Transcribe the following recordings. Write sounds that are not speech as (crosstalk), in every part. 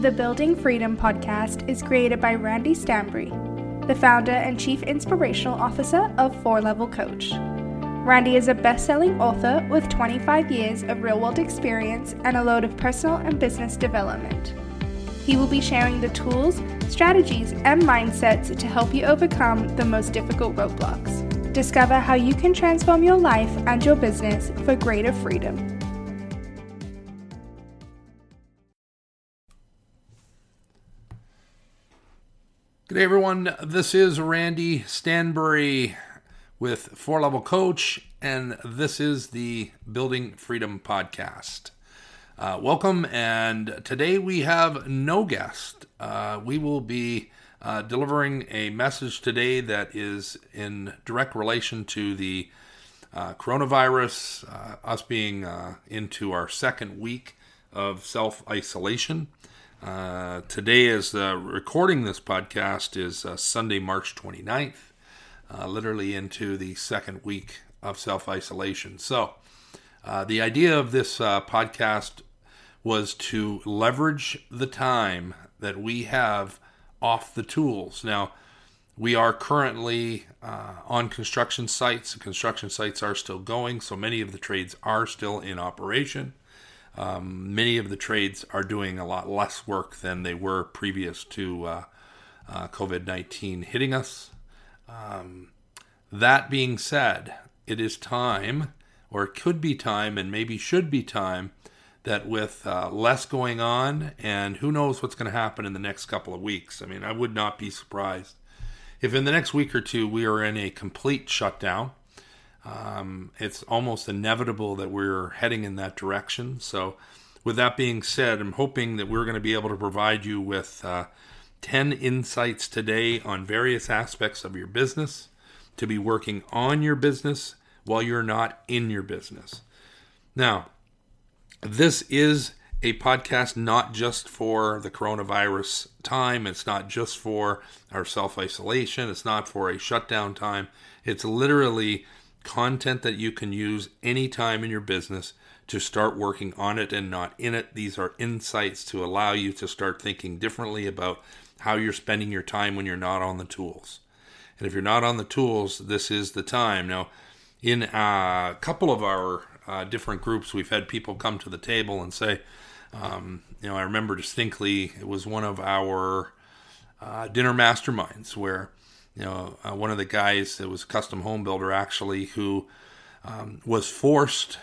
The Building Freedom podcast is created by Randy Stanbury, the founder and chief inspirational officer of Four Level Coach. Randy is a best selling author with 25 years of real world experience and a load of personal and business development. He will be sharing the tools, strategies, and mindsets to help you overcome the most difficult roadblocks. Discover how you can transform your life and your business for greater freedom. Good day, everyone. This is Randy Stanbury with Four Level Coach, and this is the Building Freedom Podcast. Uh, welcome, and today we have no guest. Uh, we will be uh, delivering a message today that is in direct relation to the uh, coronavirus, uh, us being uh, into our second week of self isolation. Uh, today, as recording this podcast, is uh, Sunday, March 29th, literally into the second week of self isolation. So, the idea of this podcast was to leverage the time that we have off the tools. Now, we are currently uh, on construction sites. The construction sites are still going, so many of the trades are still in operation. Um, many of the trades are doing a lot less work than they were previous to uh, uh, COVID 19 hitting us. Um, that being said, it is time, or it could be time, and maybe should be time that with uh, less going on, and who knows what's going to happen in the next couple of weeks. I mean, I would not be surprised if in the next week or two we are in a complete shutdown. Um, it's almost inevitable that we're heading in that direction. So, with that being said, I'm hoping that we're going to be able to provide you with uh, 10 insights today on various aspects of your business to be working on your business while you're not in your business. Now, this is a podcast not just for the coronavirus time. It's not just for our self isolation. It's not for a shutdown time. It's literally content that you can use anytime in your business to start working on it and not in it. These are insights to allow you to start thinking differently about how you're spending your time when you're not on the tools. And if you're not on the tools, this is the time. Now, in a couple of our uh, different groups, we've had people come to the table and say, um, you know, I remember distinctly it was one of our uh, dinner masterminds where, you know, uh, one of the guys that was a custom home builder actually who um, was forced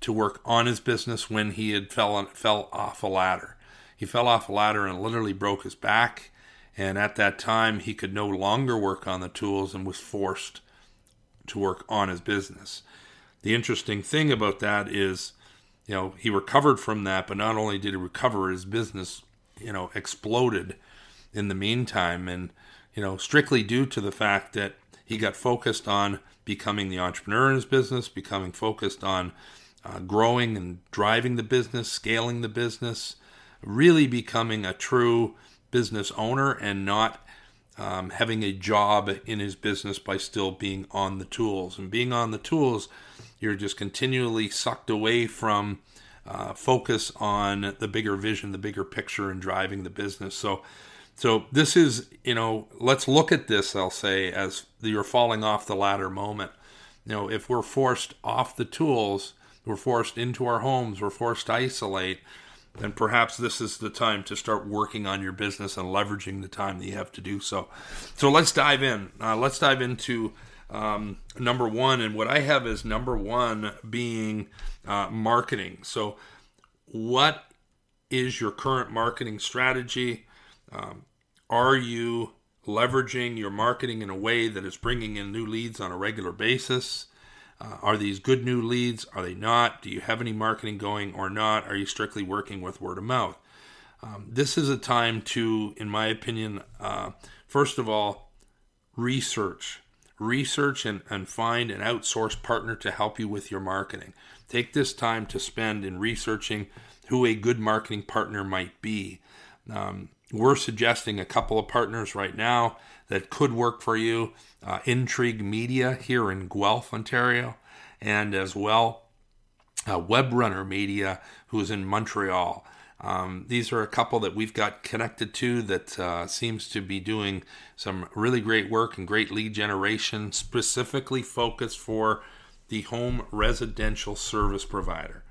to work on his business when he had fell on, fell off a ladder. He fell off a ladder and literally broke his back. And at that time, he could no longer work on the tools and was forced to work on his business the interesting thing about that is, you know, he recovered from that, but not only did he recover, his business, you know, exploded in the meantime. And, you know, strictly due to the fact that he got focused on becoming the entrepreneur in his business, becoming focused on uh, growing and driving the business, scaling the business, really becoming a true business owner and not um, having a job in his business by still being on the tools. And being on the tools you're just continually sucked away from uh, focus on the bigger vision, the bigger picture, and driving the business. So, so this is, you know, let's look at this. I'll say as you're falling off the ladder moment. You know, if we're forced off the tools, we're forced into our homes, we're forced to isolate, then perhaps this is the time to start working on your business and leveraging the time that you have to do so. So let's dive in. Uh, let's dive into um, number one. And what I have is number one being uh, marketing. So, what is your current marketing strategy? Um, are you leveraging your marketing in a way that is bringing in new leads on a regular basis? Uh, are these good new leads? Are they not? Do you have any marketing going or not? Are you strictly working with word of mouth? Um, this is a time to, in my opinion, uh, first of all, research research and, and find an outsourced partner to help you with your marketing. Take this time to spend in researching who a good marketing partner might be. Um, we're suggesting a couple of partners right now that could work for you uh, Intrigue Media here in Guelph, Ontario, and as well uh, Webrunner Media, who is in Montreal. Um, these are a couple that we've got connected to that uh, seems to be doing some really great work and great lead generation, specifically focused for the home residential service provider.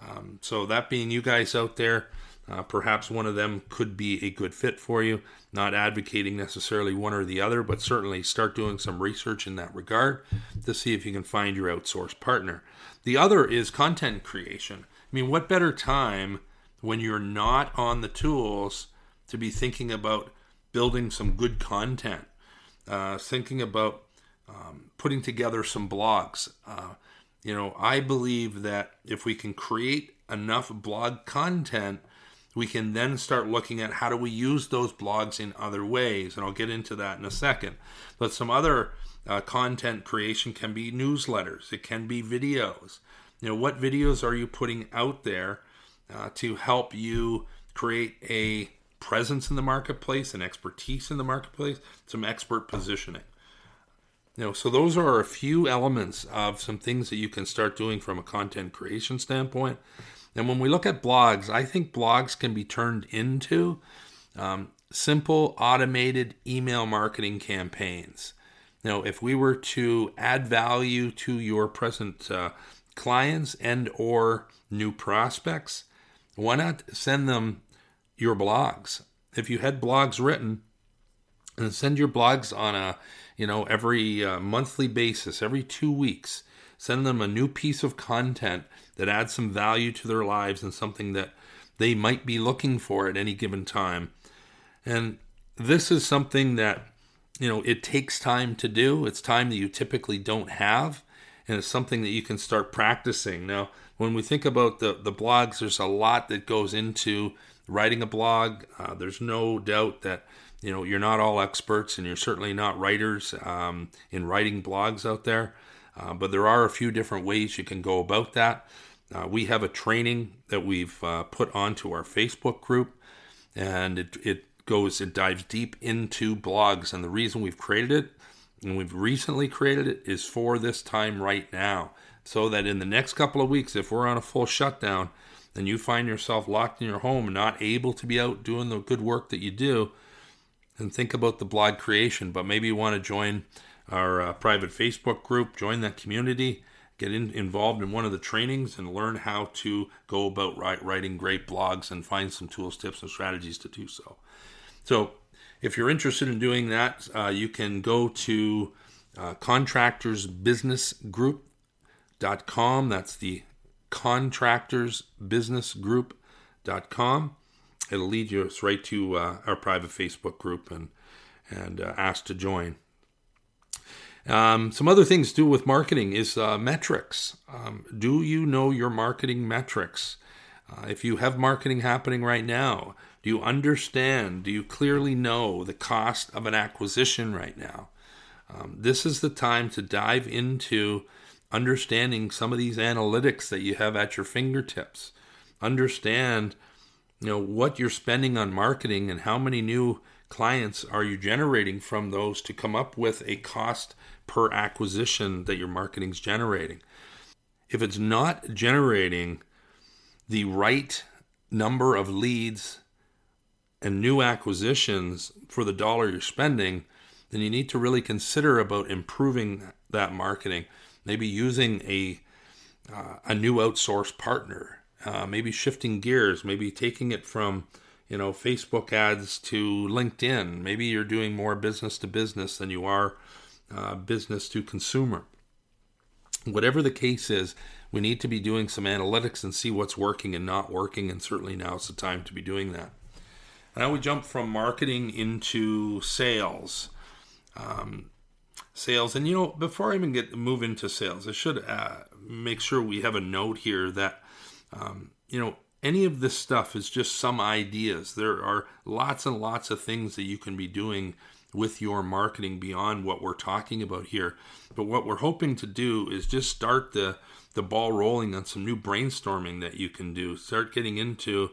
Um, so, that being you guys out there, uh, perhaps one of them could be a good fit for you. Not advocating necessarily one or the other, but certainly start doing some research in that regard to see if you can find your outsourced partner. The other is content creation. I mean, what better time when you're not on the tools to be thinking about building some good content, uh, thinking about um, putting together some blogs. Uh, you know, I believe that if we can create enough blog content, we can then start looking at how do we use those blogs in other ways. And I'll get into that in a second. But some other uh, content creation can be newsletters, it can be videos. You know, what videos are you putting out there uh, to help you create a presence in the marketplace, an expertise in the marketplace, some expert positioning. You know, so those are a few elements of some things that you can start doing from a content creation standpoint. And when we look at blogs, I think blogs can be turned into um, simple automated email marketing campaigns. Now, if we were to add value to your present uh, clients and or new prospects, why not send them your blogs? If you had blogs written, and send your blogs on a, you know, every uh, monthly basis, every two weeks. Send them a new piece of content that adds some value to their lives and something that they might be looking for at any given time. And this is something that, you know, it takes time to do. It's time that you typically don't have. And it's something that you can start practicing. Now, when we think about the, the blogs, there's a lot that goes into writing a blog. Uh, there's no doubt that you know you're not all experts, and you're certainly not writers um, in writing blogs out there. Uh, but there are a few different ways you can go about that. Uh, we have a training that we've uh, put onto our Facebook group, and it, it goes, it dives deep into blogs. And the reason we've created it, and we've recently created it, is for this time right now so that in the next couple of weeks, if we're on a full shutdown and you find yourself locked in your home and not able to be out doing the good work that you do, then think about the blog creation. But maybe you want to join our uh, private Facebook group, join that community, get in, involved in one of the trainings, and learn how to go about write, writing great blogs and find some tools, tips, and strategies to do so. So, if you're interested in doing that, uh, you can go to uh, Contractors Business Group com. That's the contractorsbusinessgroup.com. It'll lead you right to uh, our private Facebook group and and uh, ask to join. Um, some other things to do with marketing is uh, metrics. Um, do you know your marketing metrics? Uh, if you have marketing happening right now, do you understand? Do you clearly know the cost of an acquisition right now? Um, this is the time to dive into understanding some of these analytics that you have at your fingertips. Understand, you know, what you're spending on marketing and how many new clients are you generating from those to come up with a cost per acquisition that your marketing's generating. If it's not generating the right number of leads and new acquisitions for the dollar you're spending, then you need to really consider about improving that marketing maybe using a uh, a new outsourced partner, uh, maybe shifting gears, maybe taking it from you know Facebook ads to LinkedIn. Maybe you're doing more business to business than you are uh, business to consumer. Whatever the case is, we need to be doing some analytics and see what's working and not working, and certainly now is the time to be doing that. Now we jump from marketing into sales. Um, sales. And you know, before I even get move into sales, I should uh, make sure we have a note here that um, you know any of this stuff is just some ideas. There are lots and lots of things that you can be doing with your marketing beyond what we're talking about here. But what we're hoping to do is just start the the ball rolling on some new brainstorming that you can do. Start getting into,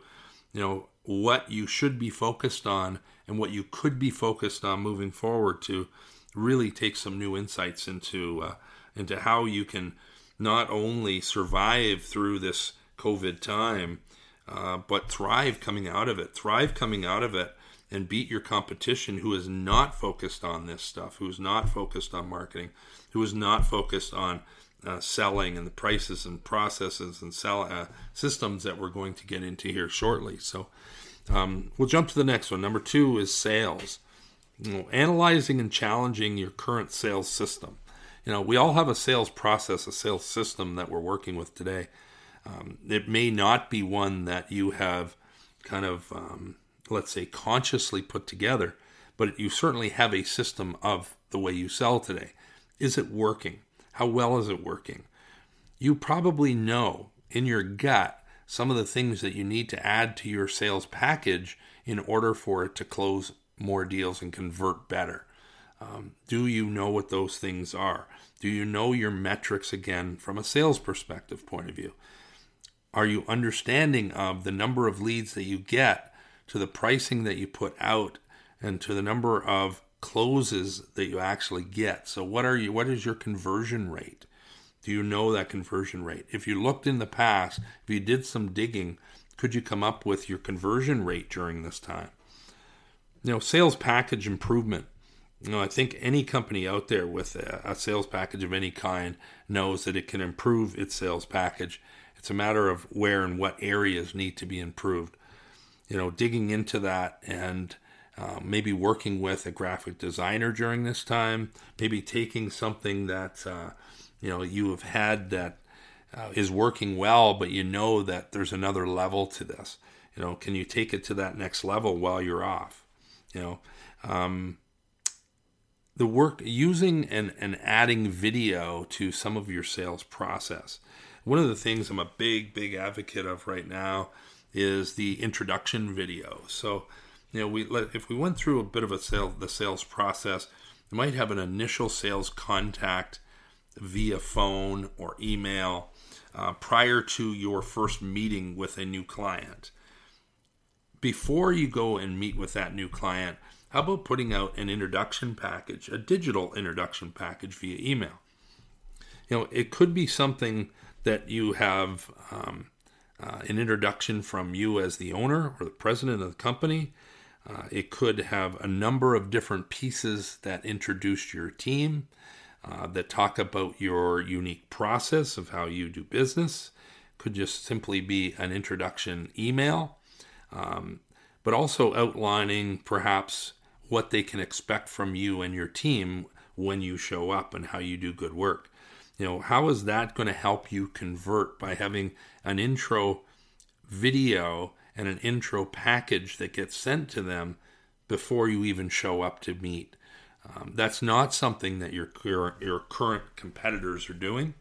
you know, what you should be focused on and what you could be focused on moving forward to really take some new insights into uh, into how you can not only survive through this COVID time, uh, but thrive coming out of it. Thrive coming out of it and beat your competition who is not focused on this stuff, who is not focused on marketing, who is not focused on uh, selling and the prices and processes and sell uh, systems that we're going to get into here shortly. So um, we'll jump to the next one. Number two is sales. You know, analyzing and challenging your current sales system. You know, we all have a sales process, a sales system that we're working with today. Um, it may not be one that you have kind of, um, let's say, consciously put together, but you certainly have a system of the way you sell today. Is it working? How well is it working? You probably know in your gut some of the things that you need to add to your sales package in order for it to close more deals and convert better. Um, do you know what those things are? Do you know your metrics again from a sales perspective point of view? Are you understanding of the number of leads that you get to the pricing that you put out and to the number of closes that you actually get. So what are you what is your conversion rate? Do you know that conversion rate? If you looked in the past, if you did some digging, could you come up with your conversion rate during this time? You know, sales package improvement. You know, I think any company out there with a, a sales package of any kind knows that it can improve its sales package. It's a matter of where and what areas need to be improved. You know, digging into that and um, maybe working with a graphic designer during this time, maybe taking something that uh, you know you have had that uh, is working well, but you know that there's another level to this. You know, can you take it to that next level while you're off? You know, um, the work using and, and adding video to some of your sales process. One of the things I'm a big, big advocate of right now is the introduction video. So you know, we if we went through a bit of a sale the sales process, you might have an initial sales contact via phone or email uh, prior to your first meeting with a new client. Before you go and meet with that new client, how about putting out an introduction package, a digital introduction package via email? You know, it could be something that you have um, uh, an introduction from you as the owner or the president of the company. Uh, it could have a number of different pieces that introduce your team, uh, that talk about your unique process of how you do business. Could just simply be an introduction email, um, but also outlining perhaps what they can expect from you and your team when you show up and how you do good work. You know, how is that going to help you convert by having an intro video and an intro package that gets sent to them before you even show up to meet. Um, that's not something that your, your, your current competitors are doing.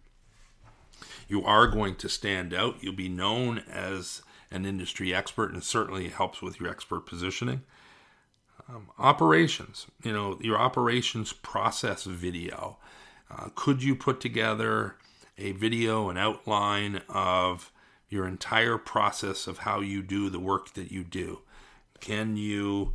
You are going to stand out. You'll be known as an industry expert, and it certainly helps with your expert positioning. Um, operations, you know, your operations process video. Uh, could you put together a video, an outline of your entire process of how you do the work that you do? Can you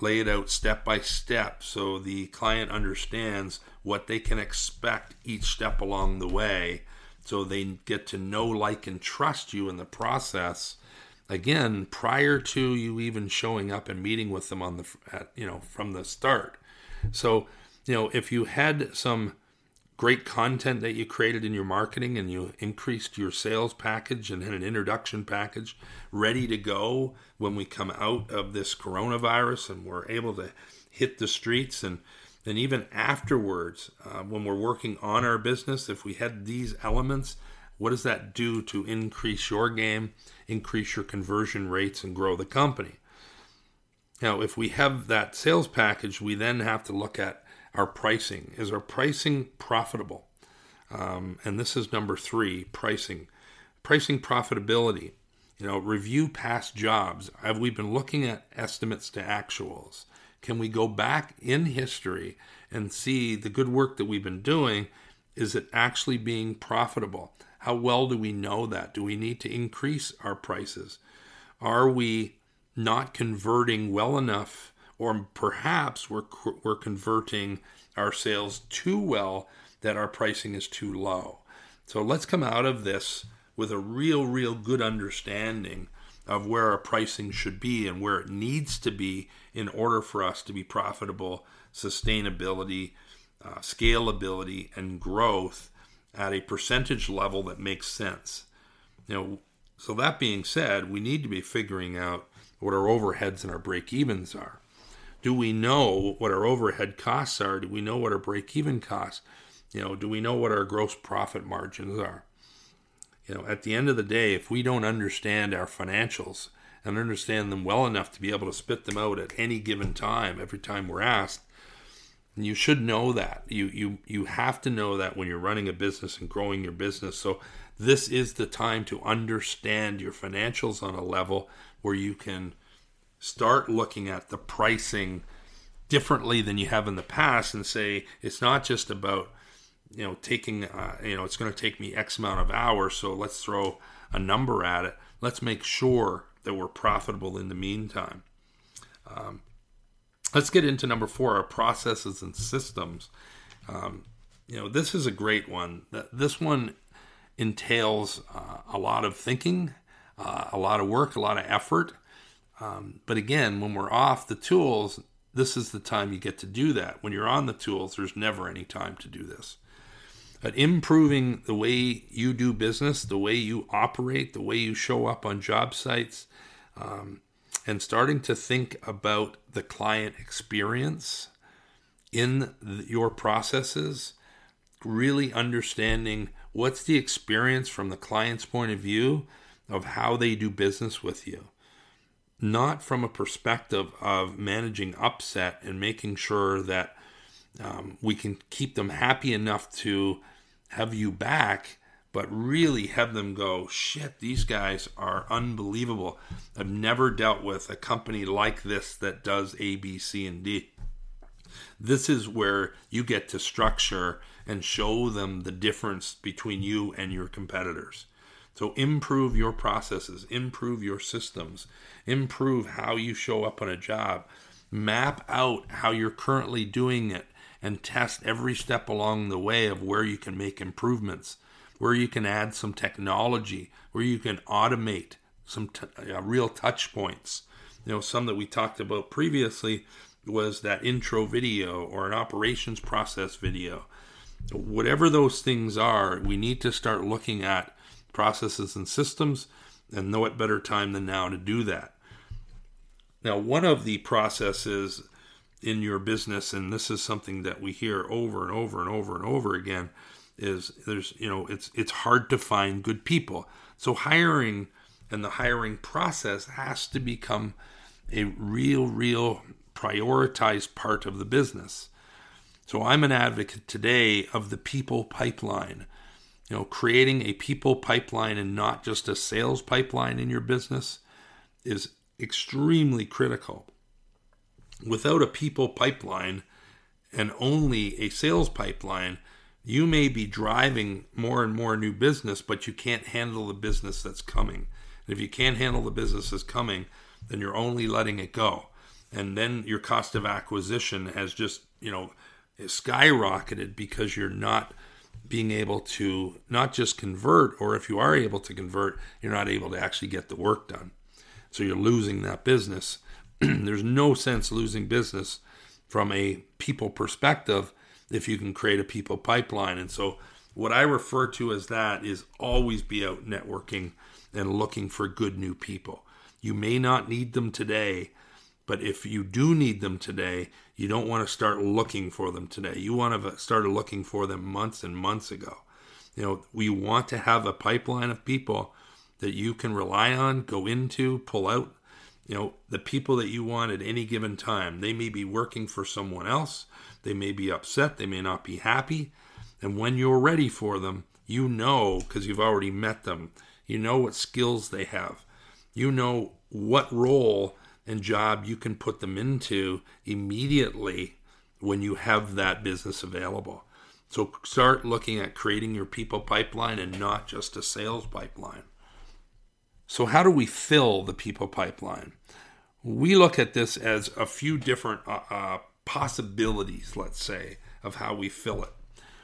lay it out step by step so the client understands what they can expect each step along the way so they get to know, like, and trust you in the process? Again, prior to you even showing up and meeting with them on the, at, you know, from the start. So, you know, if you had some great content that you created in your marketing and you increased your sales package and had an introduction package ready to go when we come out of this coronavirus and we're able to hit the streets. And then even afterwards uh, when we're working on our business if we had these elements what does that do to increase your game increase your conversion rates and grow the company? Now if we have that sales package we then have to look at our pricing. Is our pricing profitable? Um, and this is number three pricing. Pricing profitability. You know, review past jobs. Have we been looking at estimates to actuals? Can we go back in history and see the good work that we've been doing? Is it actually being profitable? How well do we know that? Do we need to increase our prices? Are we not converting well enough or perhaps we're, we're converting our sales too well that our pricing is too low. So let's come out of this with a real, real good understanding of where our pricing should be and where it needs to be in order for us to be profitable, sustainability, uh, scalability, and growth at a percentage level that makes sense. Know, so that being said, we need to be figuring out what our overheads and our break evens are. Do we know what our overhead costs are? Do we know what our break even costs? You know, do we know what our gross profit margins are? You know, at the end of the day, if we don't understand our financials and understand them well enough to be able to spit them out at any given time, every time we're asked, you should know that. You you you have to know that when you're running a business and growing your business. So this is the time to understand your financials on a level where you can start looking at the pricing differently than you have in the past and say it's not just about you know taking uh, you know it's going to take me x amount of hours so let's throw a number at it. Let's make sure that we're profitable in the meantime. Um, let's get into number four our processes and systems. Um, you know this is a great one. This one entails uh, a lot of thinking uh, a lot of work a lot of effort um, but again when we're off the tools this is the time you get to do that when you're on the tools there's never any time to do this but improving the way you do business, the way you operate, the way you show up on job sites, um, and starting to think about the client experience in the, your processes, really understanding what's the experience from the client's point of view of how they do business with you. Not from a perspective of managing upset and making sure that um, we can keep them happy enough to have you back, but really have them go, shit, these guys are unbelievable. I've never dealt with a company like this that does A, B, C, and D. This is where you get to structure and show them the difference between you and your competitors. So improve your processes, improve your systems, improve how you show up on a job, map out how you're currently doing it and test every step along the way of where you can make improvements, where you can add some technology, where you can automate some t- uh, real touch points. You know, some that we talked about previously was that intro video or an operations process video. Whatever those things are, we need to start looking at processes and systems and know it better time than now to do that. Now, one of the processes in your business and this is something that we hear over and over and over and over again is there's you know it's it's hard to find good people. So hiring and the hiring process has to become a real real prioritized part of the business. So i'm an advocate today of the people pipeline know creating a people pipeline and not just a sales pipeline in your business is extremely critical without a people pipeline and only a sales pipeline, you may be driving more and more new business, but you can't handle the business that's coming. And if you can't handle the business that's coming, then you're only letting it go. And then your cost of acquisition has just, you know, skyrocketed because you're not being able to not just convert, or if you are able to convert, you're not able to actually get the work done. So you're losing that business. (clears throat) there's no sense losing business from a people perspective if you can create a people pipeline. And so, what I refer to as that is always be out networking and looking for good new people. You may not need them today, but if you do need them today, you don't want to start looking for them today. You want to start looking for them months and months ago. You know, we want to have a pipeline of people that you can rely on, go into, pull out. You know the people that you want at any given time. They may be working for someone else. They may be upset. They may not be happy. And when you're ready for them you know because you've already met them. You know what skills they have. You know what role and job you can put them into immediately when you have that business available so start looking at creating your people pipeline and not just a sales pipeline so, how do we fill the people pipeline? We look at this as a few different uh, uh, possibilities, let's say, of how we fill it.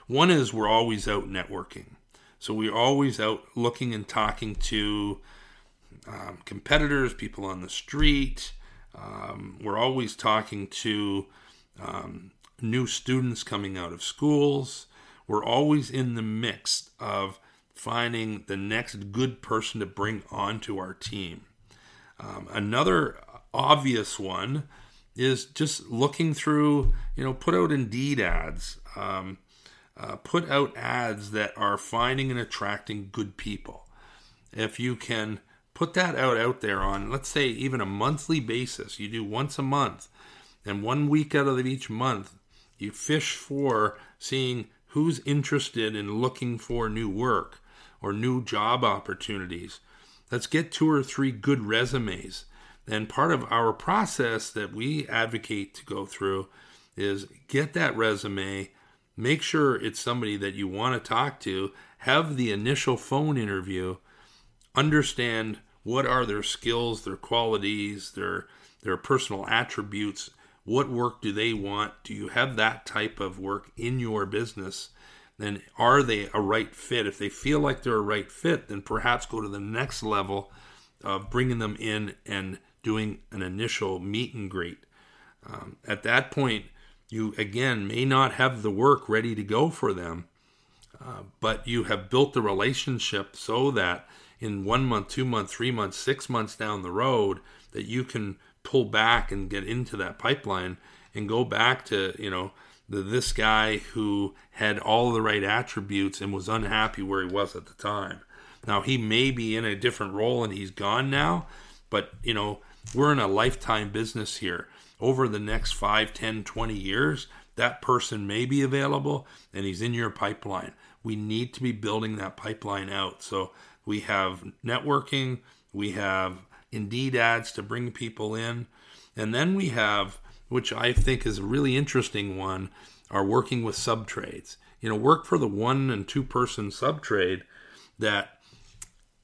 One is we're always out networking. So, we're always out looking and talking to um, competitors, people on the street. Um, we're always talking to um, new students coming out of schools. We're always in the mix of finding the next good person to bring onto our team. Um, another obvious one is just looking through, you know, put out Indeed ads, um, uh, put out ads that are finding and attracting good people. If you can put that out out there on, let's say, even a monthly basis, you do once a month, and one week out of each month, you fish for seeing who's interested in looking for new work or new job opportunities. Let's get two or three good resumes. And part of our process that we advocate to go through is get that resume, make sure it's somebody that you want to talk to, have the initial phone interview, understand what are their skills, their qualities, their their personal attributes, what work do they want? Do you have that type of work in your business? then are they a right fit? If they feel like they're a right fit, then perhaps go to the next level of bringing them in and doing an initial meet and greet. Um, at that point, you again may not have the work ready to go for them, uh, but you have built the relationship so that in one month, two months, three months, six months down the road, that you can pull back and get into that pipeline and go back to you know the, this guy who had all the right attributes and was unhappy where he was at the time. Now he may be in a different role and he's gone now, but you know, we're in a lifetime business here. Over the next 5, 10, 20 years, that person may be available and he's in your pipeline. We need to be building that pipeline out. So we have networking, we have Indeed ads to bring people in, and then we have which I think is a really interesting one, are working with sub trades. You know, work for the one and two person sub trade that,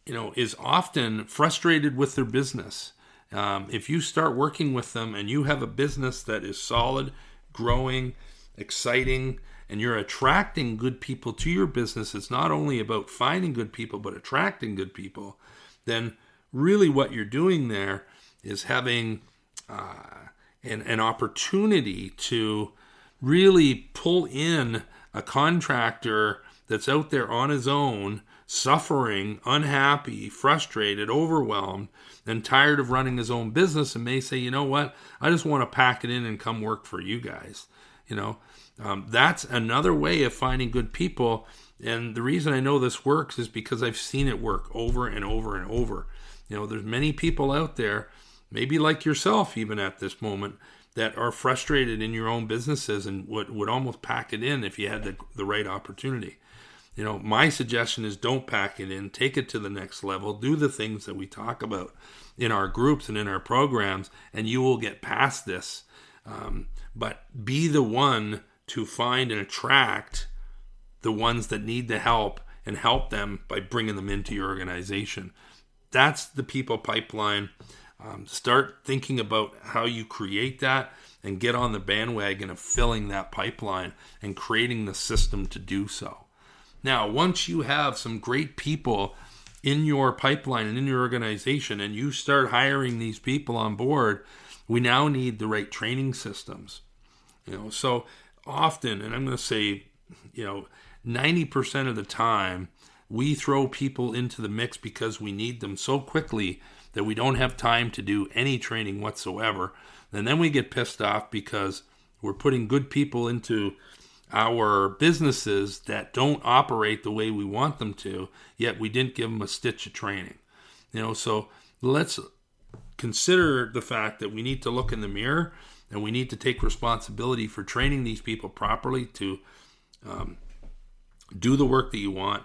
you know, is often frustrated with their business. Um, if you start working with them and you have a business that is solid, growing, exciting, and you're attracting good people to your business, it's not only about finding good people, but attracting good people, then really what you're doing there is having uh, an, an opportunity to really pull in a contractor that's out there on his own, suffering, unhappy, frustrated, overwhelmed, and tired of running his own business, and may say, you know what, I just want to pack it in and come work for you guys. You know, um, that's another way of finding good people. And the reason I know this works is because I've seen it work over and over and over. You know, there's many people out there maybe like yourself, even at this moment, that are frustrated in your own businesses and would, would almost pack it in if you had the, the right opportunity. You know, my suggestion is don't pack it in, take it to the next level, do the things that we talk about in our groups and in our programs, and you will get past this. Um, but be the one to find and attract the ones that need the help and help them by bringing them into your organization. That's the people pipeline. Um, start thinking about how you create that and get on the bandwagon of filling that pipeline and creating the system to do so. Now, once you have some great people in your pipeline and in your organization and you start hiring these people on board, we now need the right training systems. You know, so often, and I'm going to say, you know, 90% of the time, we throw people into the mix because we need them so quickly that we don't have time to do any training whatsoever. And then we get pissed off because we're putting good people into our businesses that don't operate the way we want them to, yet we didn't give them a stitch of training. You know, so let's consider the fact that we need to look in the mirror and we need to take responsibility for training these people properly to um, do the work that you want,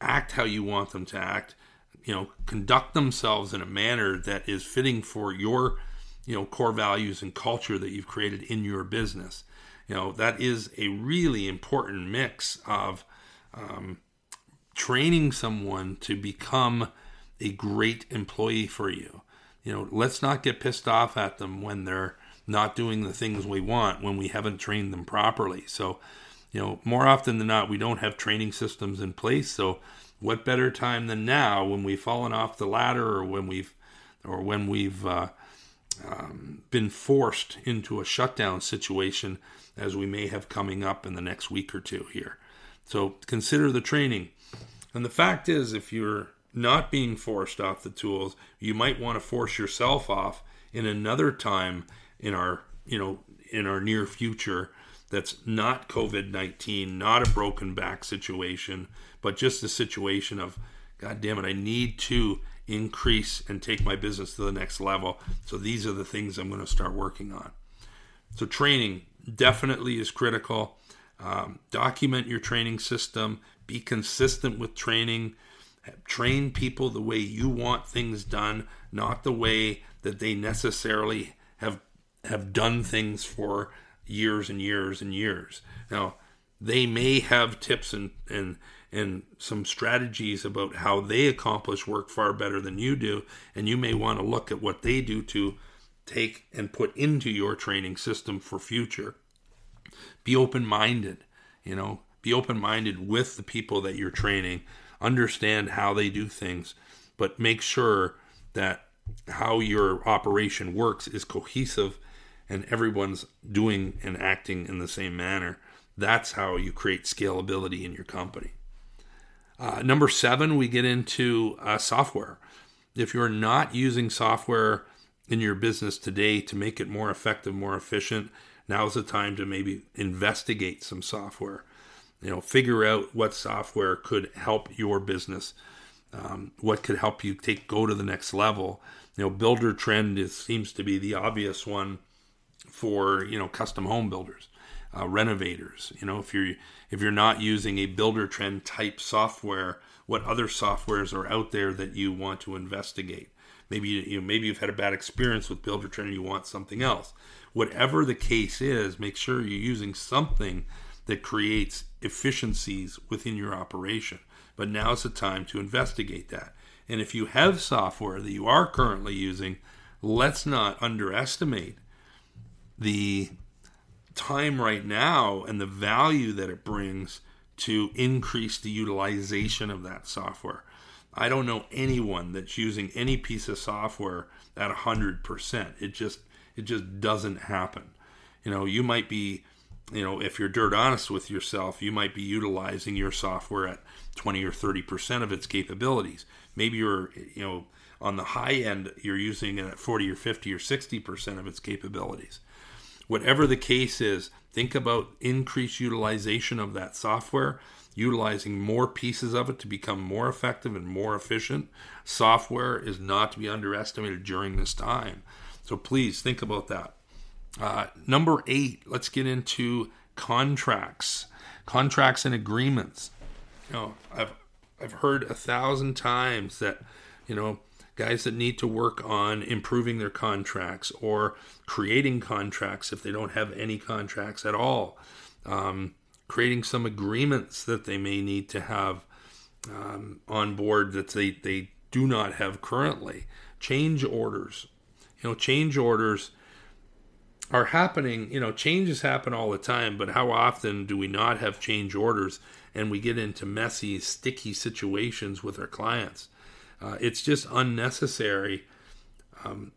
act how you want them to act, you know conduct themselves in a manner that is fitting for your you know core values and culture that you've created in your business. You know that is a really important mix of um, training someone to become a great employee for you. You know let's not get pissed off at them when they're not doing the things we want when we haven't trained them properly so you know more often than not we don't have training systems in place so what better time than now when we've fallen off the ladder or when we've or when we've uh, um, been forced into a shutdown situation as we may have coming up in the next week or two here. So consider the training. And the fact is, if you're not being forced off the tools, you might want to force yourself off in another time in our, you know, in our near future that's not COVID 19, not a broken back situation, but just a situation of, God damn it, I need to increase and take my business to the next level. So these are the things I'm going to start working on. So training definitely is critical. Um, document your training system, be consistent with training. Train people the way you want things done, not the way that they necessarily have have done things for years and years and years. Now, they may have tips and and and some strategies about how they accomplish work far better than you do, and you may want to look at what they do to take and put into your training system for future. Be open-minded, you know, be open-minded with the people that you're training, understand how they do things, but make sure that how your operation works is cohesive and everyone's doing and acting in the same manner. That's how you create scalability in your company. Uh, number seven, we get into uh, software. If you're not using software in your business today to make it more effective, more efficient, now's the time to maybe investigate some software. You know, figure out what software could help your business, um, what could help you take go to the next level. You know, Buildertrend is seems to be the obvious one for you know custom home builders, uh, renovators. You know, if you're if you're not using a Buildertrend type software, what other softwares are out there that you want to investigate? Maybe you know, maybe you've had a bad experience with Buildertrend and you want something else. Whatever the case is, make sure you're using something that creates efficiencies within your operation. But now's the time to investigate that. And if you have software that you are currently using, let's not underestimate the time right now and the value that it brings to increase the utilization of that software. I don't know anyone that's using any piece of software at 100%. It just it just doesn't happen. You know, you might be, you know, if you're dirt honest with yourself, you might be utilizing your software at 20 or 30% of its capabilities. Maybe you're, you know, on the high end, you're using it at 40 or 50 or 60% of its capabilities. Whatever the case is, think about increased utilization of that software, utilizing more pieces of it to become more effective and more efficient. Software is not to be underestimated during this time. So please think about that. Uh, number eight, let's get into contracts, contracts and agreements. You know, I've I've heard a thousand times that you know guys that need to work on improving their contracts or creating contracts if they don't have any contracts at all, um, creating some agreements that they may need to have um, on board that they, they do not have currently, change orders. You know, change orders are happening, you know, changes happen all the time, but how often do we not have change orders and we get into messy, sticky situations with our clients? Uh, it's just unnecessary. Um,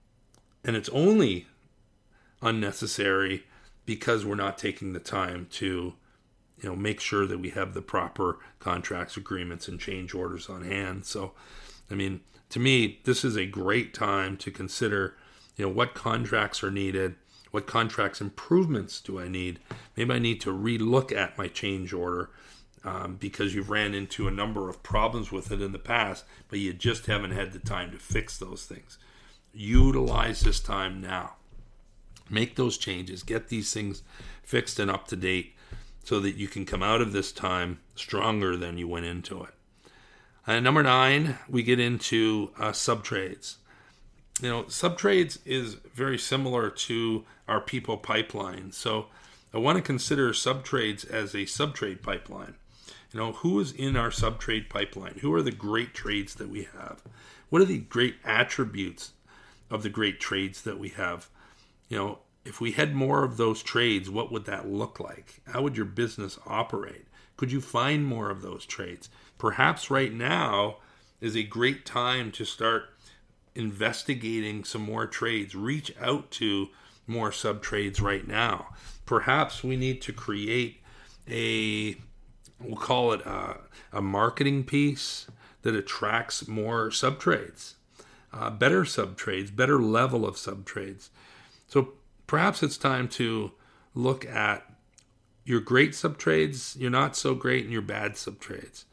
and it's only unnecessary because we're not taking the time to you know make sure that we have the proper contracts agreements and change orders on hand so i mean to me this is a great time to consider you know what contracts are needed what contracts improvements do i need maybe i need to relook at my change order um, because you've ran into a number of problems with it in the past, but you just haven't had the time to fix those things. Utilize this time now. Make those changes, get these things fixed and up to date so that you can come out of this time stronger than you went into it. And number nine, we get into uh, subtrades. You know, subtrades is very similar to our people pipeline. So I want to consider subtrades as a subtrade pipeline. You know, who is in our subtrade pipeline? Who are the great trades that we have? What are the great attributes of the great trades that we have? You know, if we had more of those trades, what would that look like? How would your business operate? Could you find more of those trades? Perhaps right now is a great time to start investigating some more trades. Reach out to more sub trades right now. Perhaps we need to create a, we'll call it a, a marketing piece that attracts more sub trades, uh, better sub trades, better level of sub trades. So perhaps it's time to look at your great sub trades, your not so great, and your bad sub trades.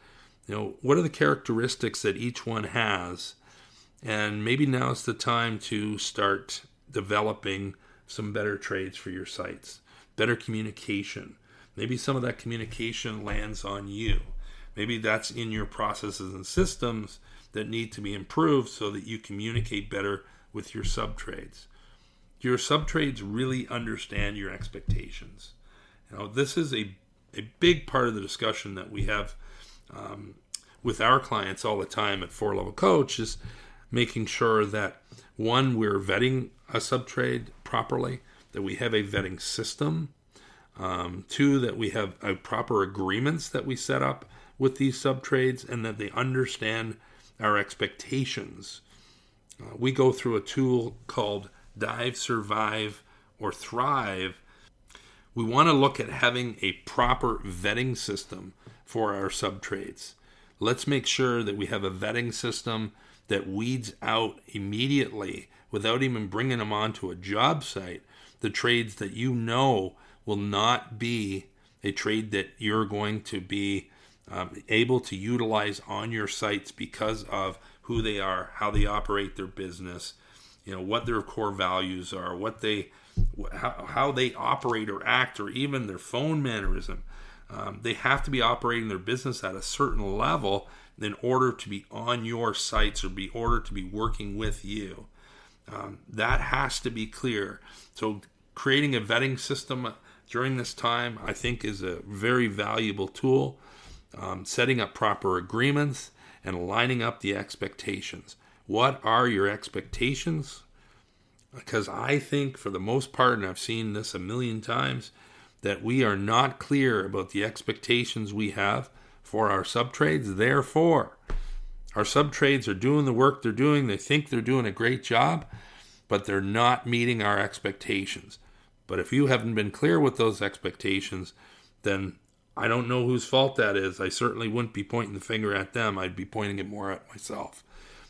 You know, what are the characteristics that each one has? And maybe now is the time to start developing some better trades for your sites, better communication. Maybe some of that communication lands on you. Maybe that's in your processes and systems that need to be improved so that you communicate better with your sub trades. Your sub trades really understand your expectations? Know, this is a, a big part of the discussion that we have um, with our clients all the time at Four Level Coach is making sure that one, we're vetting a sub trade properly, that we have a vetting system. Um, two, that we have a proper agreements that we set up with these sub trades and that they understand our expectations. Uh, we go through a tool called Dive, Survive, or Thrive. We want to look at having a proper vetting system for our sub trades. Let's make sure that we have a vetting system that weeds out immediately without even bringing them onto a job site the trades that you know will not be a trade that you're going to be um, able to utilize on your sites because of who they are, how they operate their business, you know what their core values are, what they how, how they operate or act, or even their phone mannerism. Um, they have to be operating their business at a certain level in order to be on your sites or be ordered to be working with you. Um, that has to be clear. So creating a vetting system during this time, I think, is a very valuable tool. Um, setting up proper agreements and lining up the expectations. What are your expectations? Because I think, for the most part, and I've seen this a million times, that we are not clear about the expectations we have for our sub trades. Therefore, our sub trades are doing the work they're doing. They think they're doing a great job, but they're not meeting our expectations. But if you haven't been clear with those expectations, then I don't know whose fault that is. I certainly wouldn't be pointing the finger at them. I'd be pointing it more at myself.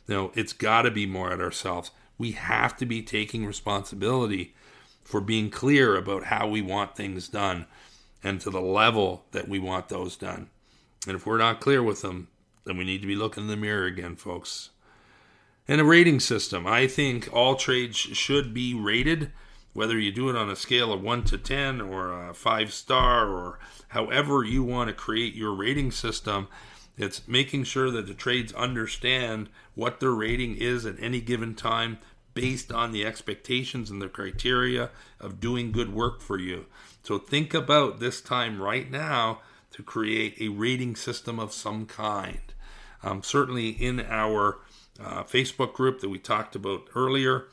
You No, it's got to be more at ourselves. We have to be taking responsibility for being clear about how we want things done and to the level that we want those done. And if we're not clear with them, then we need to be looking in the mirror again, folks. And a rating system. I think all trades should be rated, whether you do it on a scale of 1 to 10 or a 5 star or however you want to create your rating system. It's making sure that the trades understand what their rating is at any given time based on the expectations and the criteria of doing good work for you. So think about this time right now to create a rating system of some kind. Um, certainly in our uh, Facebook group that we talked about earlier,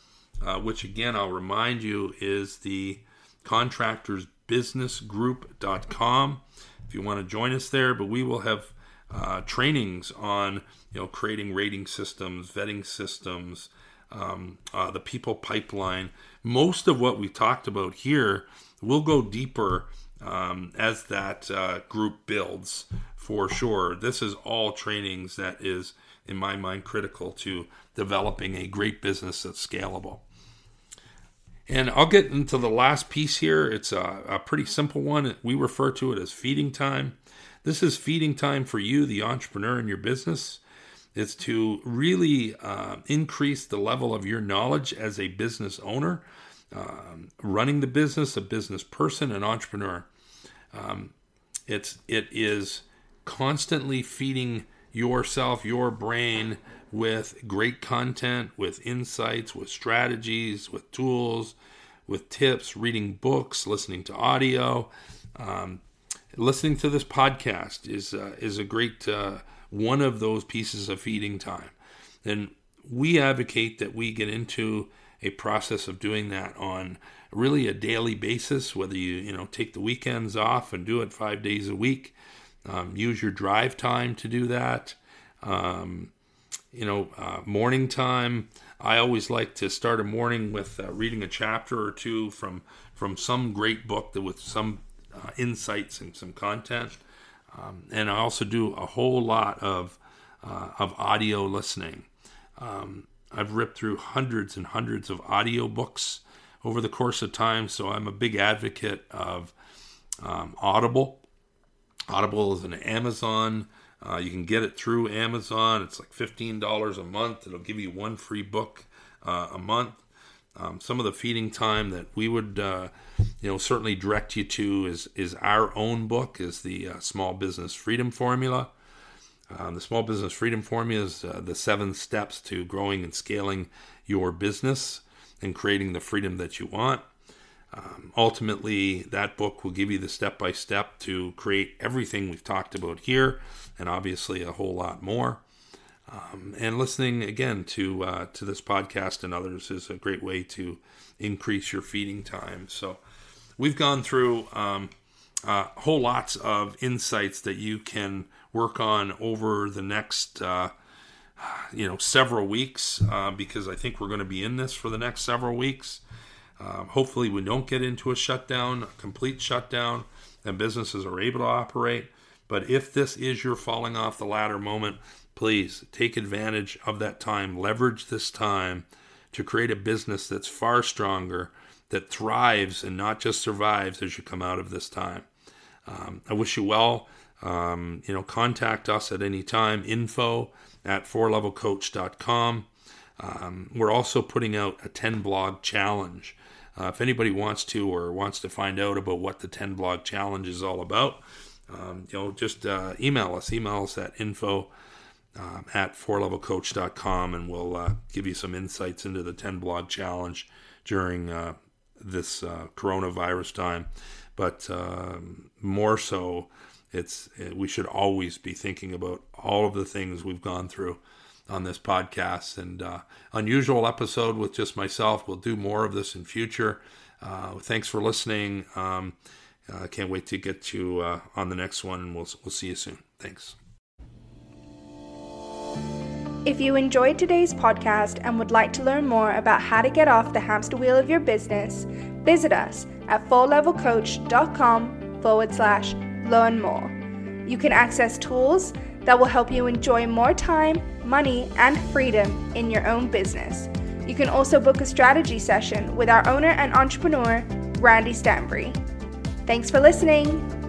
uh, which again I'll remind you is the contractorsbusinessgroup.com. If you want to join us there, but we will have uh, trainings on you know creating rating systems, vetting systems, um, uh, the people pipeline. Most of what we talked about here will go deeper um, as that uh, group builds for sure. This is all trainings that is, in my mind, critical to developing a great business that's scalable. And I'll get into the last piece here. It's a, a, pretty simple one. We refer to it as feeding time. This is feeding time for you, the entrepreneur in your business. It's to really uh, increase the level of your knowledge as a business owner, um, running the business, a business person, an entrepreneur. Um, it's it is constantly feeding yourself, your brain with great content, with insights, with strategies, with tools, with tips, reading books, listening to audio. Um, listening to this podcast is uh, is a great uh, one of those pieces of feeding time. And we advocate that we get into a process of doing that on really a daily basis, whether you, you know, take the weekends off and do it five days a week. Um, use your drive time to do that. Um, you know, uh, morning time. I always like to start a morning with uh, reading a chapter or two from from some great book that with some uh, insights and some content. Um, and I also do a whole lot of uh, of audio listening. Um, I've ripped through hundreds and hundreds of audio books over the course of time, so I'm a big advocate of um, Audible. Audible is an Amazon. Uh, you can get it through Amazon. It's like $15 a month. It'll give you one free book uh, a month. Um, some of the feeding time that we would, uh, you know, certainly direct you to is is our own book, is the uh, Small Business Freedom Formula. Um, the Small Business Freedom Formula is uh, the seven steps to growing and scaling your business and creating the freedom that you want. Um, ultimately, that book will give you the step by step to create everything we've talked about here, and obviously a whole lot more. Um, and listening again to uh, to this podcast and others is a great way to increase your feeding time. So, we've gone through um, uh, whole lots of insights that you can work on over the next. Uh, you know, several weeks uh, because I think we're going to be in this for the next several weeks. Um, hopefully, we don't get into a shutdown, a complete shutdown, and businesses are able to operate. But if this is your falling off the ladder moment, please take advantage of that time. Leverage this time to create a business that's far stronger, that thrives and not just survives as you come out of this time. Um, I wish you well. Um, you know, contact us at any time. Info at fourlevelcoach.com. Um, we're also putting out a 10 blog challenge. Uh, if anybody wants to or wants to find out about what the 10 blog challenge is all about, um, you know, just uh, email us. Email us at info um, at fourlevelcoach.com and we'll uh, give you some insights into the 10 blog challenge during uh, this uh, coronavirus time. But um, more so, it's we should always be thinking about all of the things we've gone through on this podcast and uh, unusual episode with just myself. We'll do more of this in future. Uh, thanks for listening. Um, I can't wait to get you uh, on the next one, and we'll we'll see you soon. Thanks. If you enjoyed today's podcast and would like to learn more about how to get off the hamster wheel of your business, visit us at fourlevelcoach.com forward slash learn more. You can access tools that will help you enjoy more time, money, and freedom in your own business. You can also book a strategy session with our owner and entrepreneur, Randy Stanbury. Thanks for listening.